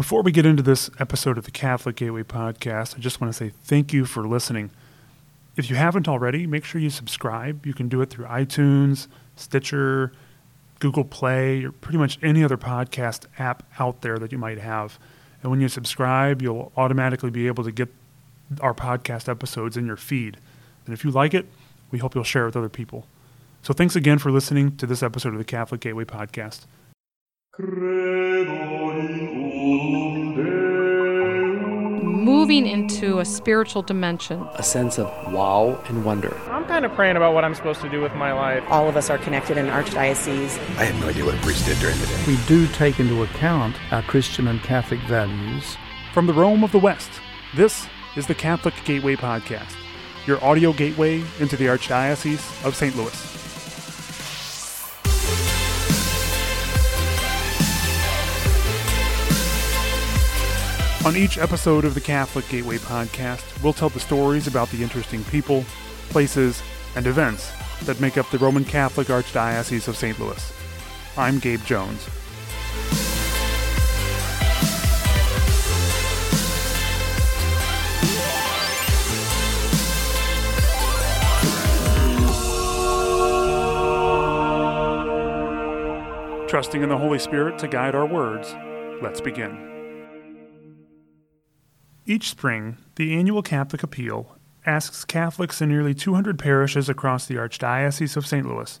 Before we get into this episode of the Catholic Gateway podcast, I just want to say thank you for listening. If you haven't already, make sure you subscribe. You can do it through iTunes, Stitcher, Google Play, or pretty much any other podcast app out there that you might have. And when you subscribe, you'll automatically be able to get our podcast episodes in your feed. And if you like it, we hope you'll share it with other people. So thanks again for listening to this episode of the Catholic Gateway Podcast. Moving into a spiritual dimension. A sense of wow and wonder. I'm kind of praying about what I'm supposed to do with my life. All of us are connected in Archdiocese. I have no idea what a priest did during the day. We do take into account our Christian and Catholic values. From the Rome of the West, this is the Catholic Gateway Podcast, your audio gateway into the Archdiocese of St. Louis. On each episode of the Catholic Gateway podcast, we'll tell the stories about the interesting people, places, and events that make up the Roman Catholic Archdiocese of St. Louis. I'm Gabe Jones. Trusting in the Holy Spirit to guide our words, let's begin. Each spring, the annual Catholic Appeal asks Catholics in nearly 200 parishes across the Archdiocese of St. Louis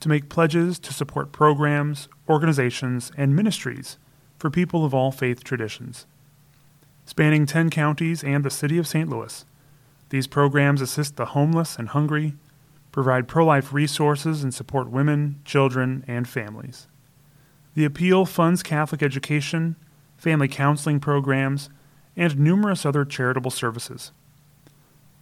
to make pledges to support programs, organizations, and ministries for people of all faith traditions. Spanning 10 counties and the city of St. Louis, these programs assist the homeless and hungry, provide pro life resources, and support women, children, and families. The appeal funds Catholic education, family counseling programs, and numerous other charitable services.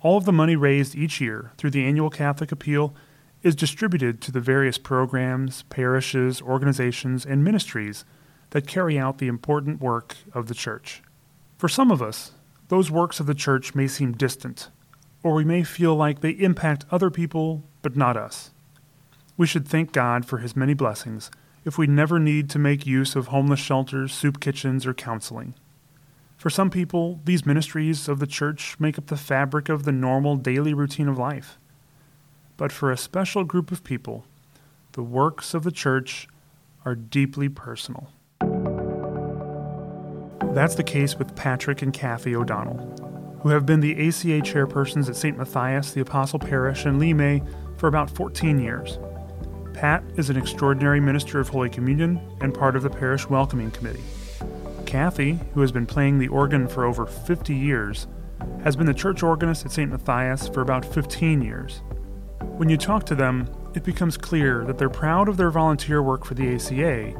All of the money raised each year through the annual Catholic Appeal is distributed to the various programs, parishes, organizations, and ministries that carry out the important work of the Church. For some of us, those works of the Church may seem distant, or we may feel like they impact other people but not us. We should thank God for His many blessings if we never need to make use of homeless shelters, soup kitchens, or counseling. For some people, these ministries of the church make up the fabric of the normal daily routine of life. But for a special group of people, the works of the church are deeply personal. That's the case with Patrick and Kathy O'Donnell, who have been the ACA chairpersons at St. Matthias, the Apostle Parish in Lemay for about 14 years. Pat is an extraordinary minister of Holy Communion and part of the parish welcoming committee. Kathy, who has been playing the organ for over 50 years, has been the church organist at St. Matthias for about 15 years. When you talk to them, it becomes clear that they're proud of their volunteer work for the ACA,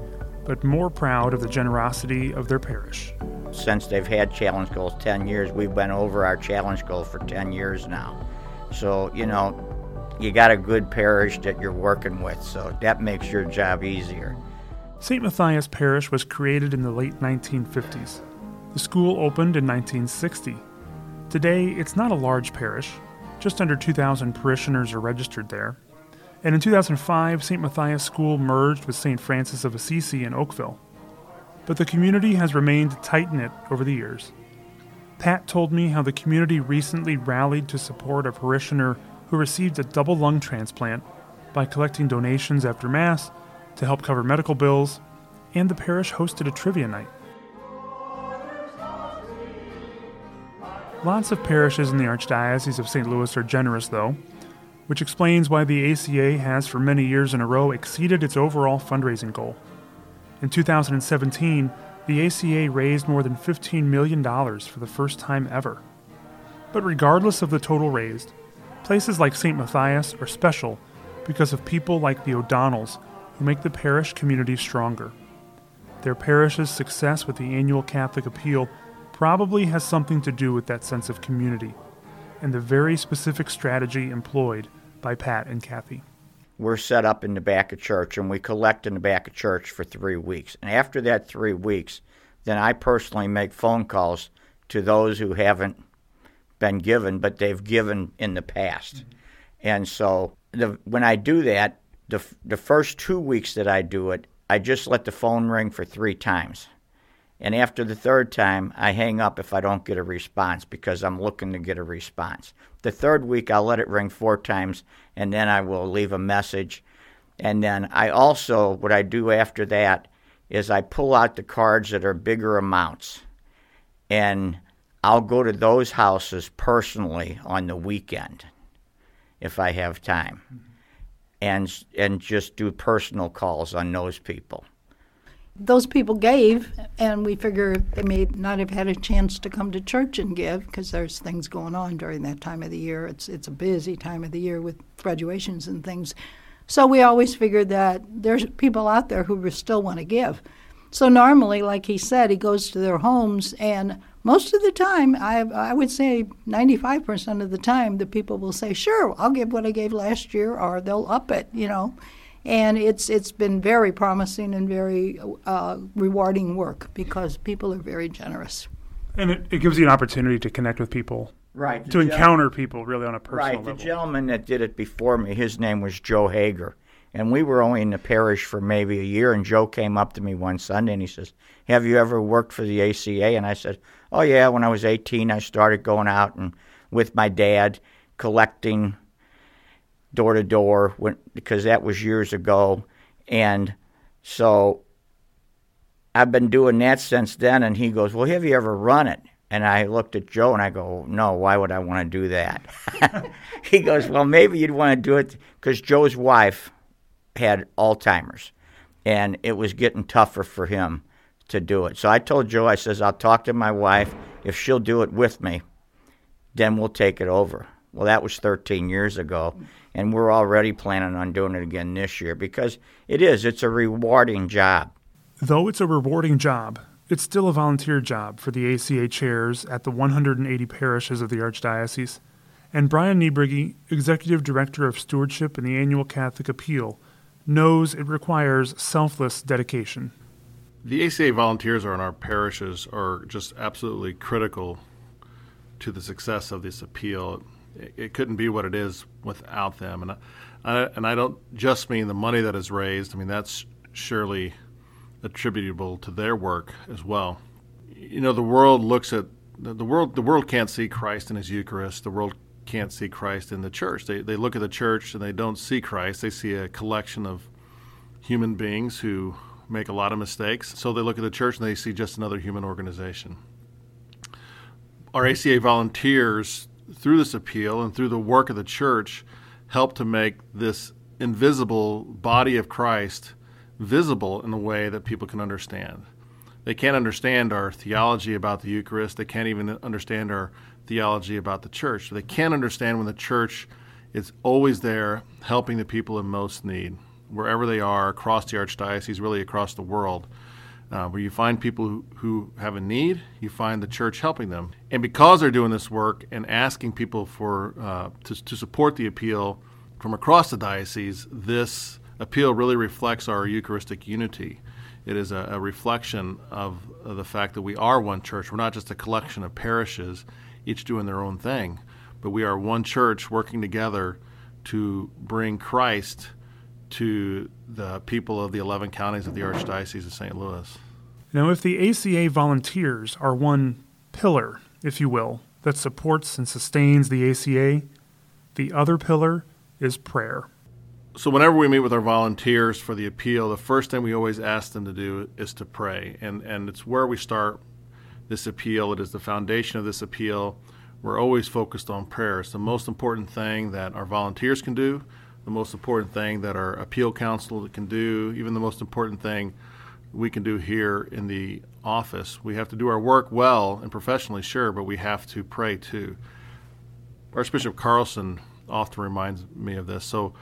but more proud of the generosity of their parish. Since they've had challenge goals 10 years, we've been over our challenge goal for 10 years now. So, you know, you got a good parish that you're working with, so that makes your job easier. St. Matthias Parish was created in the late 1950s. The school opened in 1960. Today, it's not a large parish. Just under 2,000 parishioners are registered there. And in 2005, St. Matthias School merged with St. Francis of Assisi in Oakville. But the community has remained tight knit over the years. Pat told me how the community recently rallied to support a parishioner who received a double lung transplant by collecting donations after Mass to help cover medical bills, and the parish hosted a trivia night. Lots of parishes in the Archdiocese of St. Louis are generous, though, which explains why the ACA has for many years in a row exceeded its overall fundraising goal. In 2017, the ACA raised more than $15 million for the first time ever. But regardless of the total raised, places like St. Matthias are special because of people like the O'Donnells who make the parish community stronger. Their parish's success with the annual Catholic Appeal probably has something to do with that sense of community and the very specific strategy employed by Pat and Kathy. We're set up in the back of church and we collect in the back of church for three weeks. And after that three weeks, then I personally make phone calls to those who haven't been given, but they've given in the past. Mm-hmm. And so the, when I do that, the, the first two weeks that I do it, I just let the phone ring for three times. And after the third time, I hang up if I don't get a response because I'm looking to get a response. The third week, I'll let it ring four times and then I will leave a message. And then I also, what I do after that is I pull out the cards that are bigger amounts and I'll go to those houses personally on the weekend if I have time and and just do personal calls on those people those people gave, and we figure they may not have had a chance to come to church and give because there's things going on during that time of the year. It's it's a busy time of the year with graduations and things. So we always figured that there's people out there who still want to give. So normally, like he said, he goes to their homes, and most of the time, I I would say 95% of the time, the people will say, "Sure, I'll give what I gave last year," or they'll up it, you know and it's it's been very promising and very uh, rewarding work because people are very generous. And it, it gives you an opportunity to connect with people, right? To encounter people really on a personal right, level. Right. The gentleman that did it before me, his name was Joe Hager, and we were only in the parish for maybe a year. And Joe came up to me one Sunday and he says, "Have you ever worked for the ACA?" And I said, "Oh yeah. When I was 18, I started going out and with my dad collecting." door to door because that was years ago. And so I've been doing that since then. And he goes, Well, have you ever run it? And I looked at Joe and I go, No, why would I want to do that? he goes, Well, maybe you'd want to do it because Joe's wife had Alzheimer's and it was getting tougher for him to do it. So I told Joe, I says, I'll talk to my wife. If she'll do it with me, then we'll take it over. Well, that was 13 years ago and we're already planning on doing it again this year because it is it's a rewarding job though it's a rewarding job it's still a volunteer job for the ACA chairs at the 180 parishes of the Archdiocese. And Brian Niebrugge, Executive Director of Stewardship in the Annual Catholic Appeal, knows it requires selfless dedication. The ACA volunteers are in our parishes are just absolutely critical to the success of this appeal it couldn't be what it is without them. And I, and I don't just mean the money that is raised. I mean that's surely attributable to their work as well. You know, the world looks at the world. The world can't see Christ in His Eucharist. The world can't see Christ in the church. They they look at the church and they don't see Christ. They see a collection of human beings who make a lot of mistakes. So they look at the church and they see just another human organization. Our ACA volunteers through this appeal and through the work of the church, help to make this invisible body of Christ visible in a way that people can understand. They can't understand our theology about the Eucharist. They can't even understand our theology about the church. They can't understand when the church is always there helping the people in most need, wherever they are across the Archdiocese, really across the world. Uh, where you find people who, who have a need, you find the church helping them. And because they're doing this work and asking people for uh, to, to support the appeal from across the diocese, this appeal really reflects our Eucharistic unity. It is a, a reflection of, of the fact that we are one church. We're not just a collection of parishes, each doing their own thing, but we are one church working together to bring Christ to the people of the 11 counties of the Archdiocese of St. Louis. Now, if the ACA volunteers are one pillar, if you will, that supports and sustains the ACA, the other pillar is prayer. So, whenever we meet with our volunteers for the appeal, the first thing we always ask them to do is to pray. And, and it's where we start this appeal, it is the foundation of this appeal. We're always focused on prayer. It's the most important thing that our volunteers can do, the most important thing that our appeal council can do, even the most important thing we can do here in the office. We have to do our work well and professionally, sure, but we have to pray too. Archbishop Carlson often reminds me of this. So,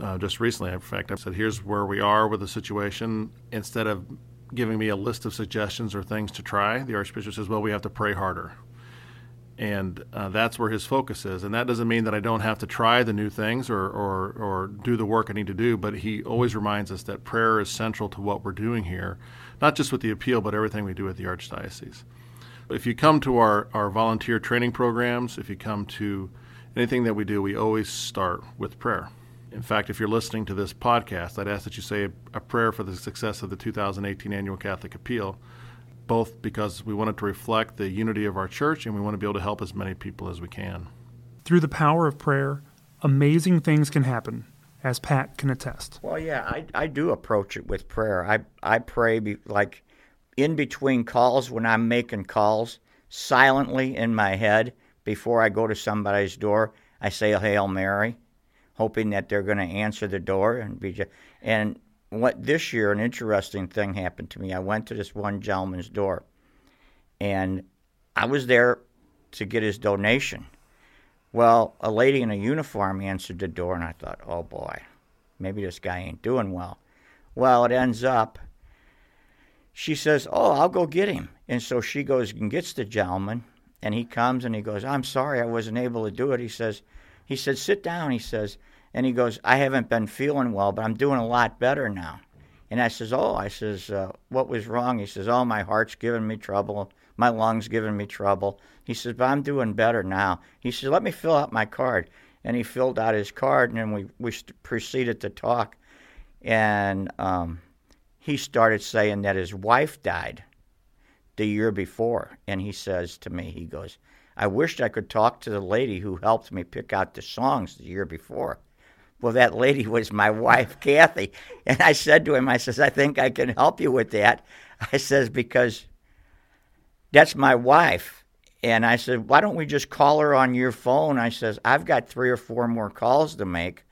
uh, just recently, in fact, I said, here's where we are with the situation. Instead of giving me a list of suggestions or things to try, the Archbishop says, well, we have to pray harder and uh, that's where his focus is. And that doesn't mean that I don't have to try the new things or, or, or do the work I need to do, but he always reminds us that prayer is central to what we're doing here, not just with the appeal, but everything we do at the Archdiocese. If you come to our, our volunteer training programs, if you come to anything that we do, we always start with prayer. In fact, if you're listening to this podcast, I'd ask that you say a, a prayer for the success of the 2018 Annual Catholic Appeal both because we wanted to reflect the unity of our church and we want to be able to help as many people as we can. Through the power of prayer, amazing things can happen, as Pat can attest. Well, yeah, I, I do approach it with prayer. I, I pray be, like in between calls when I'm making calls, silently in my head before I go to somebody's door. I say a Hail Mary, hoping that they're going to answer the door and be. Just, and what this year, an interesting thing happened to me. I went to this one gentleman's door, and I was there to get his donation. Well, a lady in a uniform answered the door, and I thought, oh boy, maybe this guy ain't doing well. Well, it ends up, she says, oh, I'll go get him. And so she goes and gets the gentleman, and he comes and he goes, I'm sorry I wasn't able to do it. He says, he said, sit down. He says, and he goes, I haven't been feeling well, but I'm doing a lot better now. And I says, Oh, I says, uh, what was wrong? He says, Oh, my heart's giving me trouble. My lungs giving me trouble. He says, But I'm doing better now. He says, Let me fill out my card. And he filled out his card, and then we, we proceeded to talk. And um, he started saying that his wife died the year before. And he says to me, He goes, I wished I could talk to the lady who helped me pick out the songs the year before. Well, that lady was my wife, Kathy. And I said to him, I says, I think I can help you with that. I says, because that's my wife. And I said, why don't we just call her on your phone? I says, I've got three or four more calls to make.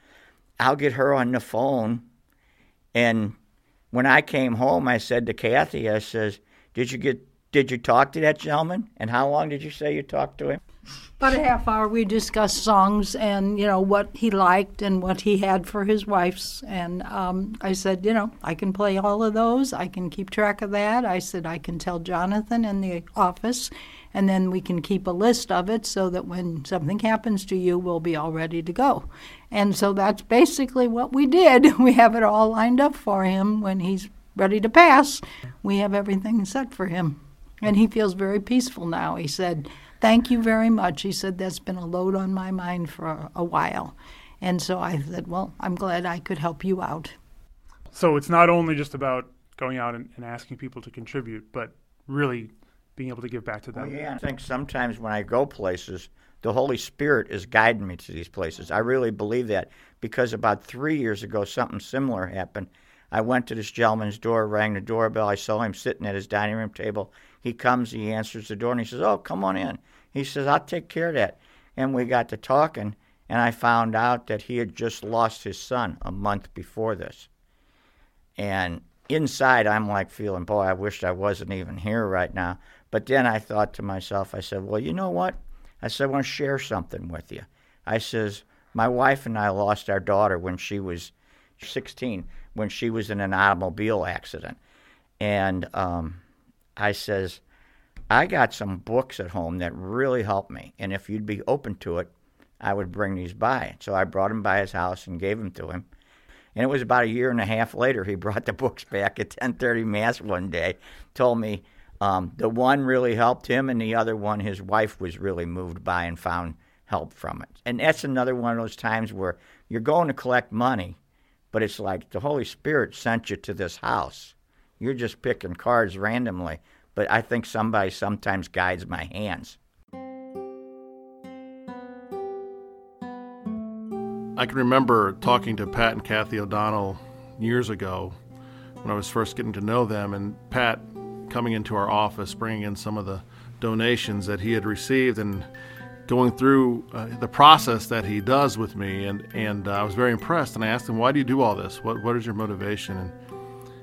I'll get her on the phone. And when I came home, I said to Kathy, I says, did you get, did you talk to that gentleman? And how long did you say you talked to him? About a half hour, we discussed songs and you know what he liked and what he had for his wife's. And um, I said, you know, I can play all of those. I can keep track of that. I said I can tell Jonathan in the office, and then we can keep a list of it so that when something happens to you, we'll be all ready to go. And so that's basically what we did. We have it all lined up for him when he's ready to pass. We have everything set for him, and he feels very peaceful now. He said Thank you very much. He said, That's been a load on my mind for a, a while. And so I said, Well, I'm glad I could help you out. So it's not only just about going out and, and asking people to contribute, but really being able to give back to them. Well, yeah, I think sometimes when I go places, the Holy Spirit is guiding me to these places. I really believe that because about three years ago, something similar happened. I went to this gentleman's door, rang the doorbell. I saw him sitting at his dining room table. He comes, he answers the door, and he says, Oh, come on in. He says, I'll take care of that. And we got to talking, and I found out that he had just lost his son a month before this. And inside, I'm like feeling, boy, I wished I wasn't even here right now. But then I thought to myself, I said, well, you know what? I said, I want to share something with you. I says, my wife and I lost our daughter when she was 16, when she was in an automobile accident. And um, I says, I got some books at home that really helped me, and if you'd be open to it, I would bring these by. So I brought them by his house and gave them to him. And it was about a year and a half later he brought the books back at 10:30 mass one day, told me um, the one really helped him, and the other one his wife was really moved by and found help from it. And that's another one of those times where you're going to collect money, but it's like the Holy Spirit sent you to this house. You're just picking cards randomly but I think somebody sometimes guides my hands. I can remember talking to Pat and Kathy O'Donnell years ago when I was first getting to know them, and Pat coming into our office, bringing in some of the donations that he had received, and going through uh, the process that he does with me, and and uh, I was very impressed. And I asked him, "Why do you do all this? What what is your motivation?" And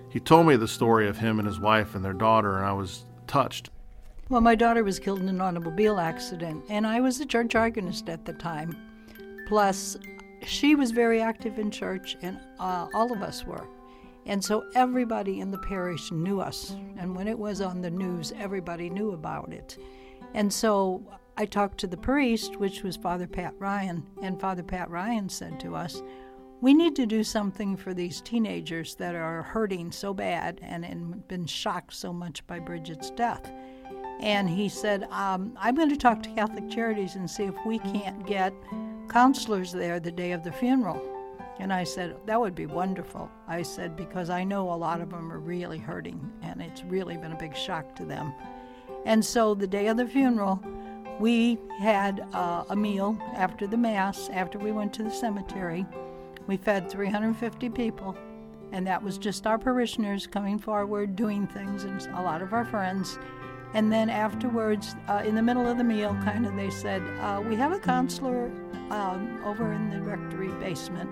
he told me the story of him and his wife and their daughter, and I was touched. Well, my daughter was killed in an automobile accident, and I was a church organist at the time. Plus, she was very active in church, and uh, all of us were. And so everybody in the parish knew us. And when it was on the news, everybody knew about it. And so I talked to the priest, which was Father Pat Ryan, and Father Pat Ryan said to us, we need to do something for these teenagers that are hurting so bad and, and been shocked so much by Bridget's death. And he said, um, I'm going to talk to Catholic Charities and see if we can't get counselors there the day of the funeral. And I said, That would be wonderful. I said, Because I know a lot of them are really hurting, and it's really been a big shock to them. And so the day of the funeral, we had uh, a meal after the Mass, after we went to the cemetery. We fed 350 people, and that was just our parishioners coming forward, doing things, and a lot of our friends. And then afterwards, uh, in the middle of the meal, kind of, they said, uh, We have a counselor um, over in the rectory basement.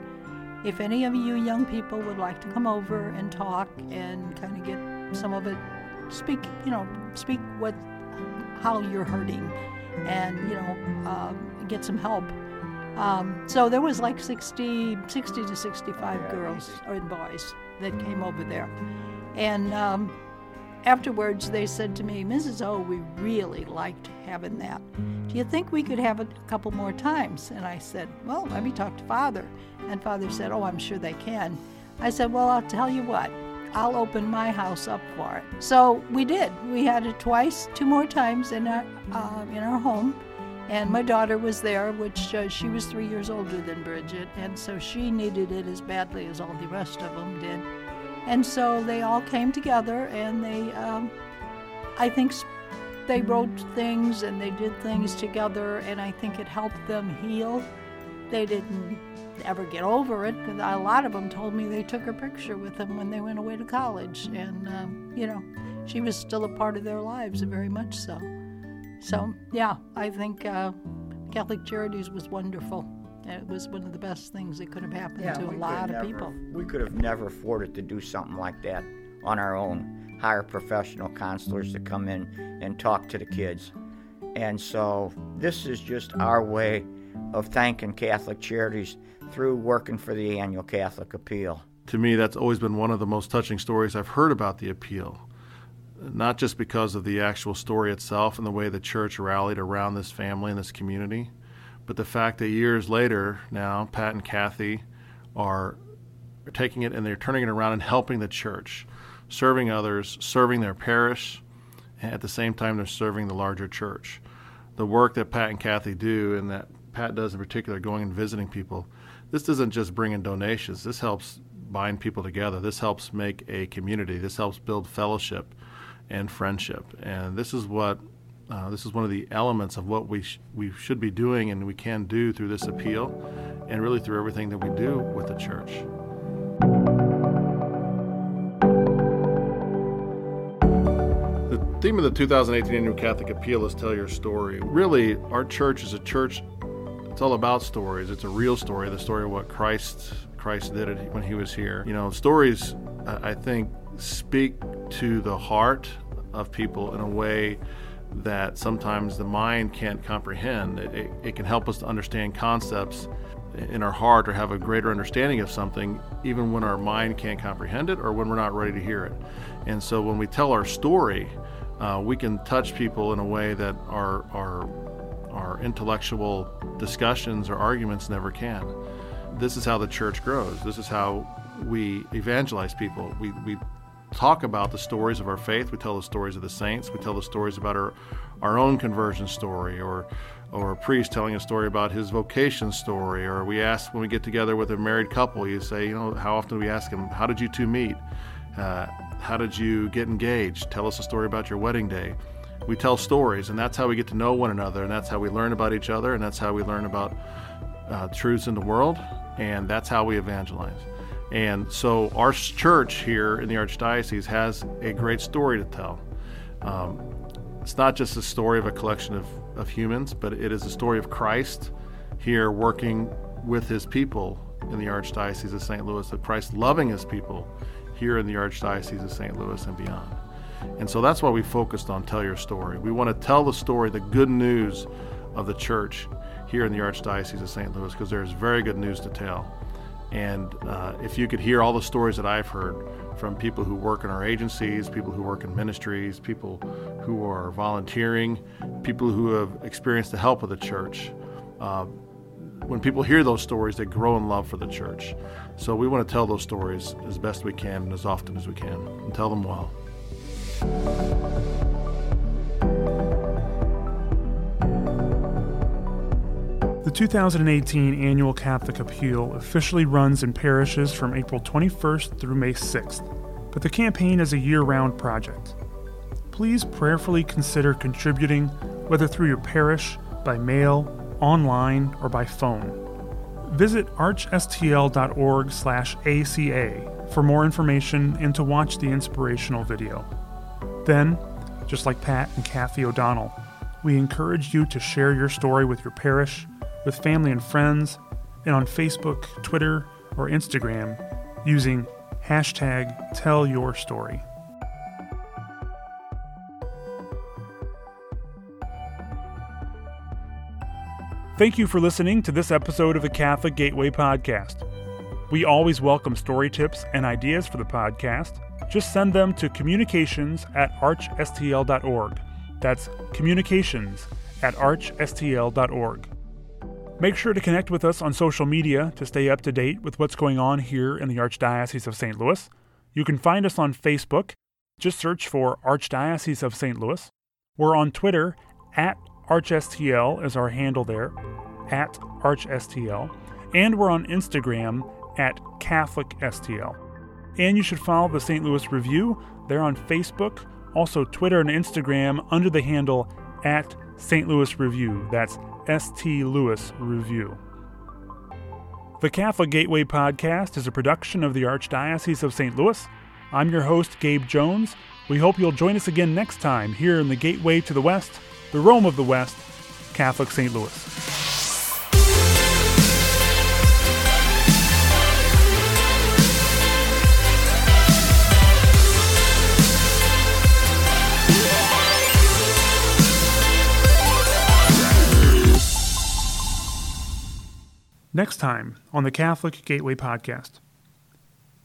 If any of you young people would like to come over and talk and kind of get some of it, speak, you know, speak what, how you're hurting, and you know, um, get some help. Um, so there was like 60, 60 to 65 girls or boys that came over there, and um, afterwards they said to me, Mrs. O, we really liked having that. Do you think we could have it a couple more times? And I said, Well, let me talk to Father. And Father said, Oh, I'm sure they can. I said, Well, I'll tell you what, I'll open my house up for it. So we did. We had it twice, two more times in our, uh, in our home. And my daughter was there, which uh, she was three years older than Bridget, and so she needed it as badly as all the rest of them did. And so they all came together and they, um, I think, they wrote things and they did things together, and I think it helped them heal. They didn't ever get over it a lot of them told me they took a picture with them when they went away to college, and um, you know, she was still a part of their lives, very much so. So yeah, I think uh, Catholic Charities was wonderful. It was one of the best things that could have happened Yeah, to a lot of never- people. We could have never afforded to do something like that on our own. Hire professional counselors to come in and talk to the kids. And so this is just our way of thanking Catholic Charities through working for the annual Catholic Appeal. To me, that's always been one of the most touching stories I've heard about the appeal. Not just because of the actual story itself and the way the church rallied around this family and this community, but the fact that years later now, Pat and Kathy are taking it and they're turning it around and helping the church, serving others, serving their parish, and at the same time they're serving the larger church. The work that Pat and Kathy do and that Pat does in particular, going and visiting people, this doesn't just bring in donations. This helps bind people together. This helps make a community. This helps build fellowship and friendship. And this is what uh, this is one of the elements of what we sh- we should be doing and we can do through this appeal, and really through everything that we do with the church. The theme of the 2018 Annual Catholic Appeal is Tell Your Story. Really, our church is a church, it's all about stories. It's a real story, the story of what Christ Christ did when he was here. You know, stories, I think, speak to the heart of people in a way that sometimes the mind can't comprehend. It, it, it can help us to understand concepts in our heart or have a greater understanding of something, even when our mind can't comprehend it or when we're not ready to hear it. And so when we tell our story, uh, we can touch people in a way that our, our, our intellectual discussions or arguments never can. This is how the church grows. This is how we evangelize people. We, we talk about the stories of our faith. We tell the stories of the saints. We tell the stories about our, our own conversion story, or or a priest telling a story about his vocation story. Or we ask when we get together with a married couple, you say, you know, how often do we ask them, how did you two meet? Uh, how did you get engaged? Tell us a story about your wedding day. We tell stories, and that's how we get to know one another, and that's how we learn about each other, and that's how we learn about uh, truths in the world, and that's how we evangelize. And so our church here in the Archdiocese has a great story to tell. Um, it's not just a story of a collection of, of humans, but it is a story of Christ here working with his people in the Archdiocese of St. Louis, of Christ loving his people here in the Archdiocese of St. Louis and beyond. And so that's why we focused on Tell Your Story. We want to tell the story, the good news of the church here in the Archdiocese of St. Louis, because there's very good news to tell. And uh, if you could hear all the stories that I've heard from people who work in our agencies, people who work in ministries, people who are volunteering, people who have experienced the help of the church, uh, when people hear those stories, they grow in love for the church. So we want to tell those stories as best we can and as often as we can, and tell them well. The 2018 annual Catholic Appeal officially runs in parishes from April 21st through May 6th, but the campaign is a year round project. Please prayerfully consider contributing, whether through your parish, by mail, online, or by phone. Visit archstl.org/aca for more information and to watch the inspirational video. Then, just like Pat and Kathy O'Donnell, we encourage you to share your story with your parish with family and friends, and on Facebook, Twitter, or Instagram using hashtag Tell Your Story. Thank you for listening to this episode of the Catholic Gateway Podcast. We always welcome story tips and ideas for the podcast. Just send them to communications at archstl.org. That's communications at archstl.org. Make sure to connect with us on social media to stay up to date with what's going on here in the Archdiocese of St. Louis. You can find us on Facebook. Just search for Archdiocese of St. Louis. We're on Twitter at ArchSTL is our handle there, at ArchSTL. And we're on Instagram at CatholicSTL. And you should follow the St. Louis Review. They're on Facebook, also Twitter and Instagram under the handle at St. Louis Review. That's St. Louis Review. The Catholic Gateway Podcast is a production of the Archdiocese of St. Louis. I'm your host, Gabe Jones. We hope you'll join us again next time here in the Gateway to the West, the Rome of the West, Catholic St. Louis. Next time on the Catholic Gateway Podcast.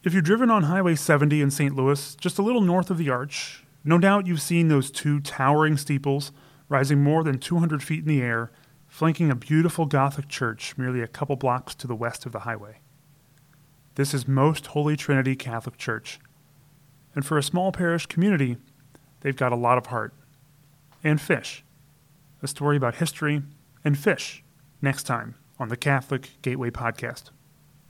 If you're driven on Highway 70 in St. Louis, just a little north of the Arch, no doubt you've seen those two towering steeples rising more than 200 feet in the air, flanking a beautiful Gothic church merely a couple blocks to the west of the highway. This is Most Holy Trinity Catholic Church. And for a small parish community, they've got a lot of heart. And fish. A story about history and fish next time on the Catholic Gateway Podcast.